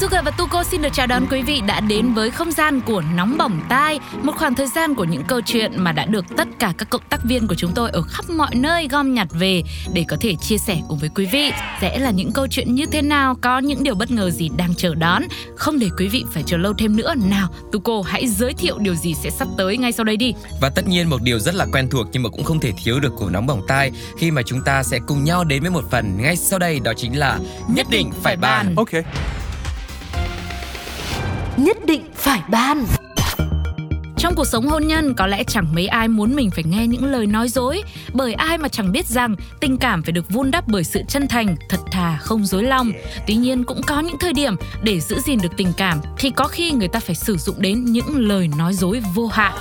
Sugar và Tuko xin được chào đón quý vị đã đến với không gian của Nóng Bỏng Tai Một khoảng thời gian của những câu chuyện mà đã được tất cả các cộng tác viên của chúng tôi ở khắp mọi nơi gom nhặt về Để có thể chia sẻ cùng với quý vị. Sẽ là những câu chuyện như thế nào, có những điều bất ngờ gì đang chờ đón? Không để quý vị phải chờ lâu thêm nữa. Nào, Tuko hãy giới thiệu điều gì sẽ sắp tới ngay sau đây đi. Và tất nhiên một điều rất là quen thuộc nhưng mà cũng không thể thiếu được của Nóng Bỏng Tai Khi mà chúng ta sẽ cùng nhau đến với một phần ngay sau đây đó chính là Nhất định phải bàn. Ok nhất định phải ban. Trong cuộc sống hôn nhân, có lẽ chẳng mấy ai muốn mình phải nghe những lời nói dối, bởi ai mà chẳng biết rằng tình cảm phải được vun đắp bởi sự chân thành, thật thà, không dối lòng. Tuy nhiên cũng có những thời điểm để giữ gìn được tình cảm thì có khi người ta phải sử dụng đến những lời nói dối vô hại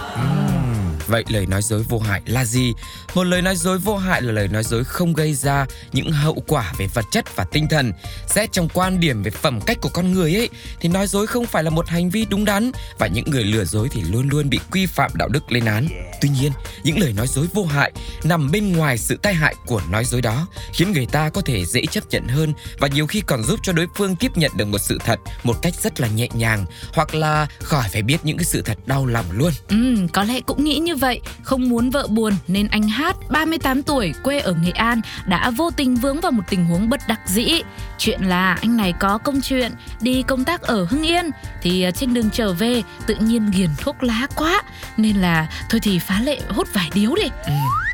Vậy lời nói dối vô hại là gì? Một lời nói dối vô hại là lời nói dối không gây ra những hậu quả về vật chất và tinh thần. Xét trong quan điểm về phẩm cách của con người ấy thì nói dối không phải là một hành vi đúng đắn và những người lừa dối thì luôn luôn bị quy phạm đạo đức lên án. Tuy nhiên, những lời nói dối vô hại nằm bên ngoài sự tai hại của nói dối đó, khiến người ta có thể dễ chấp nhận hơn và nhiều khi còn giúp cho đối phương tiếp nhận được một sự thật một cách rất là nhẹ nhàng hoặc là khỏi phải biết những cái sự thật đau lòng luôn. Ừ, có lẽ cũng nghĩ như vậy, không muốn vợ buồn nên anh Hát, 38 tuổi, quê ở Nghệ An đã vô tình vướng vào một tình huống bất đắc dĩ. Chuyện là anh này có công chuyện đi công tác ở Hưng Yên thì à, trên đường trở về tự nhiên nghiền thuốc lá quá nên là thôi thì phá lệ hút vài điếu đi. Ừ,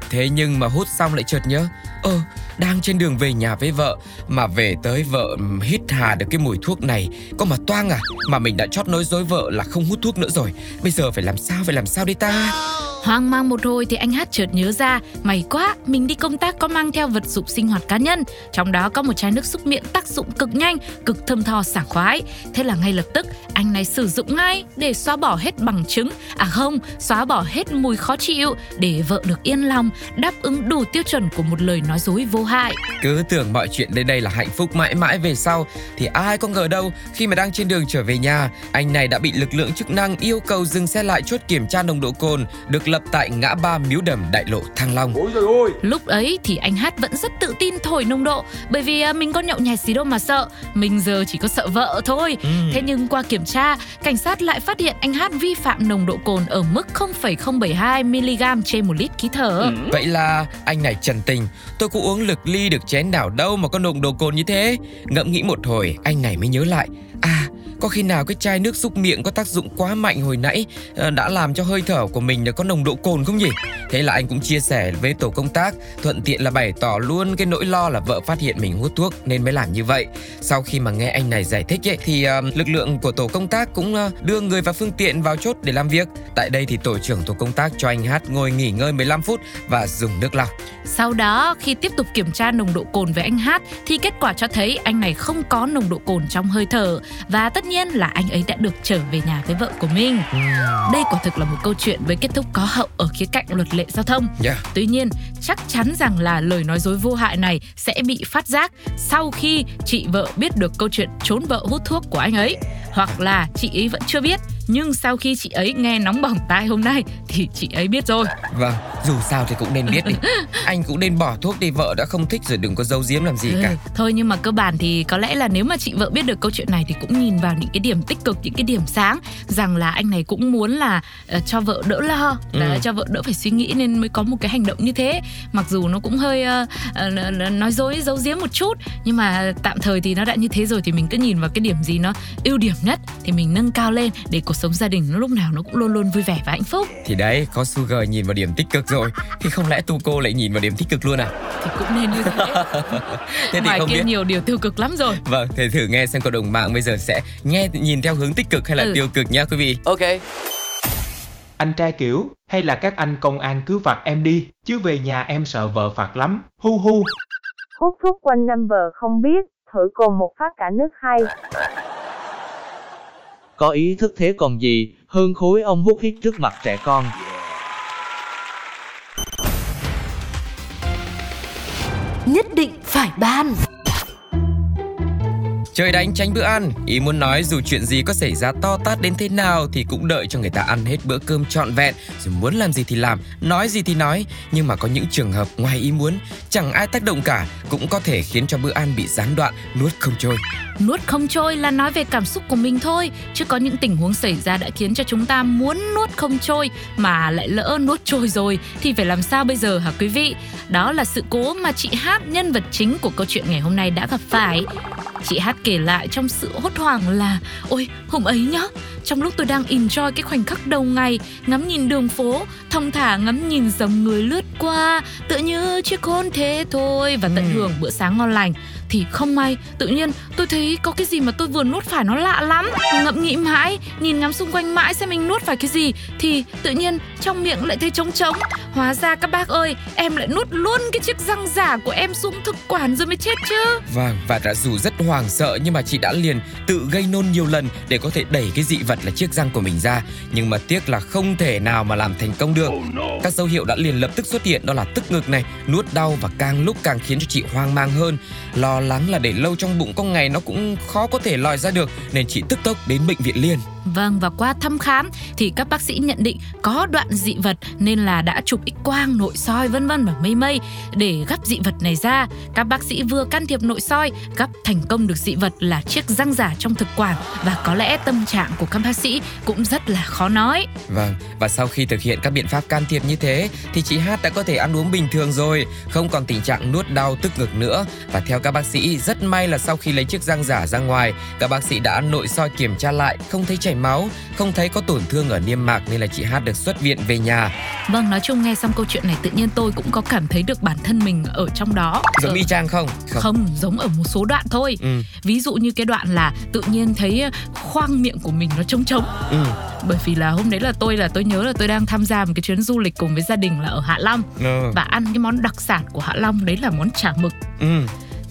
thế nhưng mà hút xong lại chợt nhớ, ơ đang trên đường về nhà với vợ mà về tới vợ hít hà được cái mùi thuốc này có mà toang à mà mình đã chót nói dối vợ là không hút thuốc nữa rồi bây giờ phải làm sao phải làm sao đây ta Hoang mang một hồi thì anh Hát chợt nhớ ra May quá, mình đi công tác có mang theo vật dụng sinh hoạt cá nhân. Trong đó có một chai nước xúc miệng tác dụng cực nhanh, cực thơm tho sảng khoái. Thế là ngay lập tức anh này sử dụng ngay để xóa bỏ hết bằng chứng À không, xóa bỏ hết mùi khó chịu Để vợ được yên lòng, đáp ứng đủ tiêu chuẩn của một lời nói dối vô hại. Cứ tưởng mọi chuyện đến đây là hạnh phúc mãi mãi về sau Thì ai có ngờ đâu khi mà đang trên đường trở về nhà Anh này đã bị lực lượng chức năng yêu cầu dừng xe lại chốt kiểm tra nồng độ cồn Được lập tại ngã ba Miếu Đầm Đại Lộ Thăng Long. Ôi trời ơi! Lúc ấy thì anh Hát vẫn rất tự tin thổi nồng độ bởi vì à, mình có nhậu nhẹt gì đâu mà sợ, mình giờ chỉ có sợ vợ thôi. Ừ. Thế nhưng qua kiểm tra, cảnh sát lại phát hiện anh Hát vi phạm nồng độ cồn ở mức 0,072 mg trên một lít khí thở. Ừ. Vậy là anh này trần tình, tôi cũng uống lực ly được chén nào đâu mà có nồng độ cồn như thế. Ngẫm nghĩ một hồi, anh này mới nhớ lại, à có khi nào cái chai nước xúc miệng có tác dụng quá mạnh hồi nãy ờ, đã làm cho hơi thở của mình có nồng độ cồn không nhỉ? Thế là anh cũng chia sẻ với tổ công tác, thuận tiện là bày tỏ luôn cái nỗi lo là vợ phát hiện mình hút thuốc nên mới làm như vậy. Sau khi mà nghe anh này giải thích ấy, thì uh, lực lượng của tổ công tác cũng uh, đưa người và phương tiện vào chốt để làm việc. Tại đây thì tổ trưởng tổ công tác cho anh Hát ngồi nghỉ ngơi 15 phút và dùng nước lọc. Sau đó khi tiếp tục kiểm tra nồng độ cồn với anh Hát thì kết quả cho thấy anh này không có nồng độ cồn trong hơi thở và tất nhiên là anh ấy đã được trở về nhà với vợ của mình. Đây quả thực là một câu chuyện với kết thúc có hậu ở khía cạnh luật lệ giao thông. Yeah. Tuy nhiên, chắc chắn rằng là lời nói dối vô hại này sẽ bị phát giác sau khi chị vợ biết được câu chuyện trốn vợ hút thuốc của anh ấy hoặc là chị ấy vẫn chưa biết nhưng sau khi chị ấy nghe nóng bỏng tai hôm nay thì chị ấy biết rồi. Vâng dù sao thì cũng nên biết đi. Anh cũng nên bỏ thuốc đi vợ đã không thích rồi đừng có giấu giếm làm gì ừ, cả thôi nhưng mà cơ bản thì có lẽ là nếu mà chị vợ biết được câu chuyện này thì cũng nhìn vào những cái điểm tích cực những cái điểm sáng rằng là anh này cũng muốn là uh, cho vợ đỡ lo. Là ừ. cho vợ đỡ phải suy nghĩ nên mới có một cái hành động như thế. Mặc dù nó cũng hơi uh, uh, nói dối giấu giếm một chút nhưng mà tạm thời thì nó đã như thế rồi thì mình cứ nhìn vào cái điểm gì nó ưu điểm nhất thì mình nâng cao lên để cuộc sống gia đình nó lúc nào nó cũng luôn luôn vui vẻ và hạnh phúc. Thì đấy có Sugar nhìn vào điểm tích cực rồi. Thì không lẽ tu cô lại nhìn vào điểm tích cực luôn à? Thì cũng nên như thế. Thế thì không biết. nhiều điều tiêu cực lắm rồi. Vâng thì thử nghe xem cộng đồng mạng bây giờ sẽ nghe nhìn theo hướng tích cực hay là ừ. tiêu cực nhá quý vị. Ok. Anh trai kiểu hay là các anh công an cứ phạt em đi chứ về nhà em sợ vợ phạt lắm. Hu hu. Hút thuốc quanh năm vợ không biết thử cồn một phát cả nước hay có ý thức thế còn gì, hơn khối ông hút hít trước mặt trẻ con. nhất định phải ban. Trời đánh tránh bữa ăn, ý muốn nói dù chuyện gì có xảy ra to tát đến thế nào thì cũng đợi cho người ta ăn hết bữa cơm trọn vẹn, rồi muốn làm gì thì làm, nói gì thì nói. Nhưng mà có những trường hợp ngoài ý muốn, chẳng ai tác động cả, cũng có thể khiến cho bữa ăn bị gián đoạn, nuốt không trôi. Nuốt không trôi là nói về cảm xúc của mình thôi, chứ có những tình huống xảy ra đã khiến cho chúng ta muốn nuốt không trôi mà lại lỡ nuốt trôi rồi thì phải làm sao bây giờ hả quý vị? Đó là sự cố mà chị Hát nhân vật chính của câu chuyện ngày hôm nay đã gặp phải. Chị Hát kể lại trong sự hốt hoảng là Ôi hôm ấy nhá Trong lúc tôi đang enjoy cái khoảnh khắc đầu ngày Ngắm nhìn đường phố Thong thả ngắm nhìn dòng người lướt qua Tự như chiếc hôn thế thôi Và tận hưởng bữa sáng ngon lành thì không may. Tự nhiên, tôi thấy có cái gì mà tôi vừa nuốt phải nó lạ lắm. Ngậm nghĩ mãi, nhìn ngắm xung quanh mãi xem mình nuốt phải cái gì. Thì tự nhiên trong miệng lại thấy trống trống hóa ra các bác ơi em lại nuốt luôn cái chiếc răng giả của em xuống thực quản rồi mới chết chứ Vâng, và đã dù rất hoảng sợ nhưng mà chị đã liền tự gây nôn nhiều lần để có thể đẩy cái dị vật là chiếc răng của mình ra. Nhưng mà tiếc là không thể nào mà làm thành công được. Các dấu hiệu đã liền lập tức xuất hiện đó là tức ngực này, nuốt đau và càng lúc càng khiến cho chị hoang mang hơn. Lo lắng là để lâu trong bụng có ngày nó cũng khó có thể lòi ra được nên chị tức tốc đến bệnh viện liền. Vâng và qua thăm khám thì các bác sĩ nhận định có đoạn dị vật nên là đã chụp x quang, nội soi vân vân và mây mây để gắp dị vật này ra. Các bác sĩ vừa can thiệp nội soi, gắp thành công được dị vật là chiếc răng giả trong thực quản và có lẽ tâm trạng của các bác sĩ cũng rất là khó nói. Vâng, và sau khi thực hiện các biện pháp can thiệp như thế thì chị Hát đã có thể ăn uống bình thường rồi, không còn tình trạng nuốt đau tức ngực nữa. Và theo các bác sĩ, rất may là sau khi lấy chiếc răng giả ra ngoài, các bác sĩ đã nội soi kiểm tra lại, không thấy chảy máu, không thấy có tổn thương ở niêm mạc nên là chị Hát được xuất viện về nhà. Vâng, nói chung nghe xong câu chuyện này tự nhiên tôi cũng có cảm thấy được bản thân mình ở trong đó. Giống Ờ, y chang không? không giống ở một số đoạn thôi Ừ. ví dụ như cái đoạn là tự nhiên thấy khoang miệng của mình nó trống trống Ừ. bởi vì là hôm đấy là tôi là tôi nhớ là tôi đang tham gia một cái chuyến du lịch cùng với gia đình là ở Hạ Long Ừ. và ăn cái món đặc sản của Hạ Long đấy là món chả mực Ừ.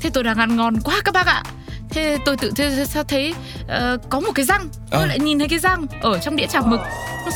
thế tôi đang ăn ngon quá các bác ạ thế tôi tự thế sao thấy ờ, có một cái răng tôi Ờ. lại nhìn thấy cái răng ở trong đĩa chả mực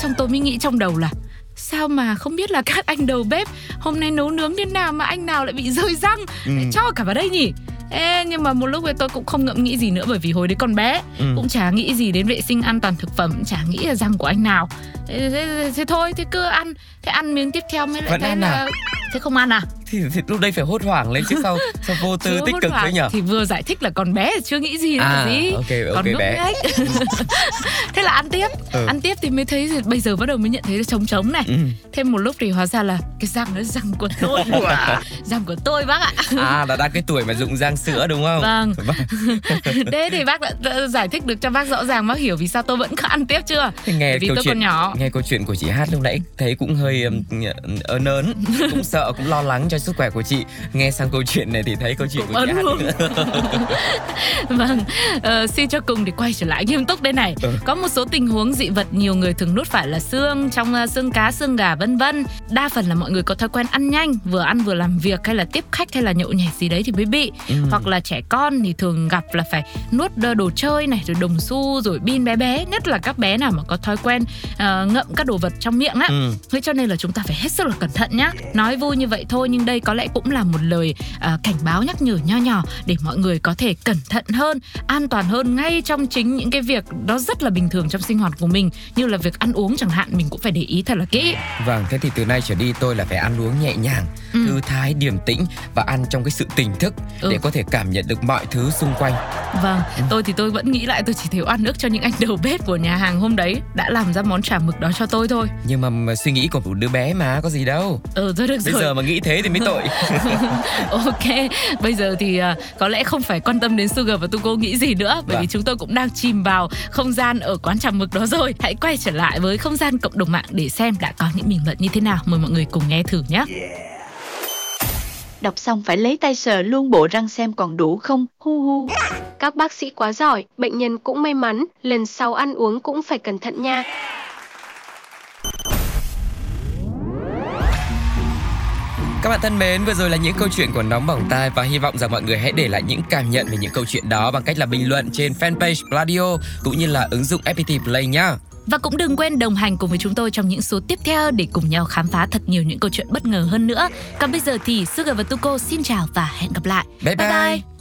xong tôi mới nghĩ trong đầu là sao mà không biết là các anh đầu bếp hôm nay nấu nướng thế nào mà anh nào lại bị rơi răng Ừ. cho cả vào đây nhỉ Ê, nhưng mà một lúc ấy tôi cũng không ngẫm nghĩ gì nữa bởi vì hồi đấy còn bé Ừ. cũng chả nghĩ gì đến vệ sinh an toàn thực phẩm chả nghĩ là răng của anh nào thế, thế, thế thôi thế cứ ăn thế ăn miếng tiếp theo mới lại Vẫn thấy là à? thế không ăn à Thì, thì lúc đây phải hốt hoảng lên chứ sao sao vô tư tích cực thế nhở? thì vừa giải thích là còn bé chưa nghĩ gì À, gì ok, ok, còn ngốc bé. thế là ăn tiếp Ừ. ăn tiếp thì mới thấy thì bây giờ bắt đầu mới nhận thấy là trống trống này Ừ. thêm một lúc thì hóa ra là cái răng đó răng của tôi răng của tôi bác ạ À là đang cái tuổi mà dụng răng sữa đúng không? Vâng. thế thì bác đã, đã giải thích được cho bác rõ ràng bác hiểu vì sao tôi vẫn cứ ăn tiếp chưa Thì nghe vì câu tôi chuyện còn nhỏ nghe câu chuyện của chị Hát lúc nãy thấy cũng hơi um, ớn ớn cũng sợ cũng lo lắng cho sức khỏe của chị nghe sang câu chuyện này thì thấy câu chuyện Cũng của chị vâng ờ, suy cho cùng thì quay trở lại nghiêm túc đây này Ừ. có một số tình huống dị vật nhiều người thường nuốt phải là xương trong ờ, xương cá xương gà vân vân đa phần là mọi người có thói quen ăn nhanh vừa ăn vừa làm việc hay là tiếp khách hay là nhậu nhẹt gì đấy thì mới bị Ừ. hoặc là trẻ con thì thường gặp là phải nuốt đồ chơi này rồi đồng xu rồi pin bé bé nhất là các bé nào mà có thói quen ờ, ngậm các đồ vật trong miệng á Ừ. Thế cho nên là chúng ta phải hết sức là cẩn thận nhá. Nói vui như vậy thôi nhưng đây có lẽ cũng là một lời à, cảnh báo nhắc nhở nho nhỏ để mọi người có thể cẩn thận hơn, an toàn hơn ngay trong chính những cái việc đó rất là bình thường trong sinh hoạt của mình như là việc ăn uống chẳng hạn mình cũng phải để ý thật là kỹ. Vâng, thế thì từ nay trở đi tôi là phải ăn uống nhẹ nhàng, Ừ. thư thái, điềm tĩnh và ăn trong cái sự tỉnh thức Ừ. để có thể cảm nhận được mọi thứ xung quanh. Vâng, tôi thì tôi vẫn nghĩ lại tôi chỉ thiếu ăn nước cho những anh đầu bếp của nhà hàng hôm đấy đã làm ra món chả mực đó cho tôi thôi. Nhưng mà, mà suy nghĩ của một đứa bé mà có gì đâu. Ừ thôi được Bây rồi. giờ mà nghĩ thế thì mới tội. ok, bây giờ thì à, có lẽ không phải quan tâm đến Sugar và Tuko nghĩ gì nữa bởi Vâng. vì chúng tôi cũng đang chìm vào không gian ở quán trà mực đó rồi. Hãy quay trở lại với không gian cộng đồng mạng để xem đã có những bình luận như thế nào. Mời mọi người cùng nghe thử nhé. Đọc xong phải lấy tay sờ luôn bộ răng xem còn đủ không, hu hu. Các bác sĩ quá giỏi, bệnh nhân cũng may mắn, lần sau ăn uống cũng phải cẩn thận nha. Các bạn thân mến, vừa rồi là những câu chuyện của Nóng Bỏng Tai và hy vọng rằng mọi người hãy để lại những cảm nhận về những câu chuyện đó bằng cách là bình luận trên fanpage Pladio cũng như là ứng dụng FPT Play nhá. Và cũng đừng quên đồng hành cùng với chúng tôi trong những số tiếp theo để cùng nhau khám phá thật nhiều những câu chuyện bất ngờ hơn nữa. Còn bây giờ thì Sugar và Tuko xin chào và hẹn gặp lại. Bye bye. bye.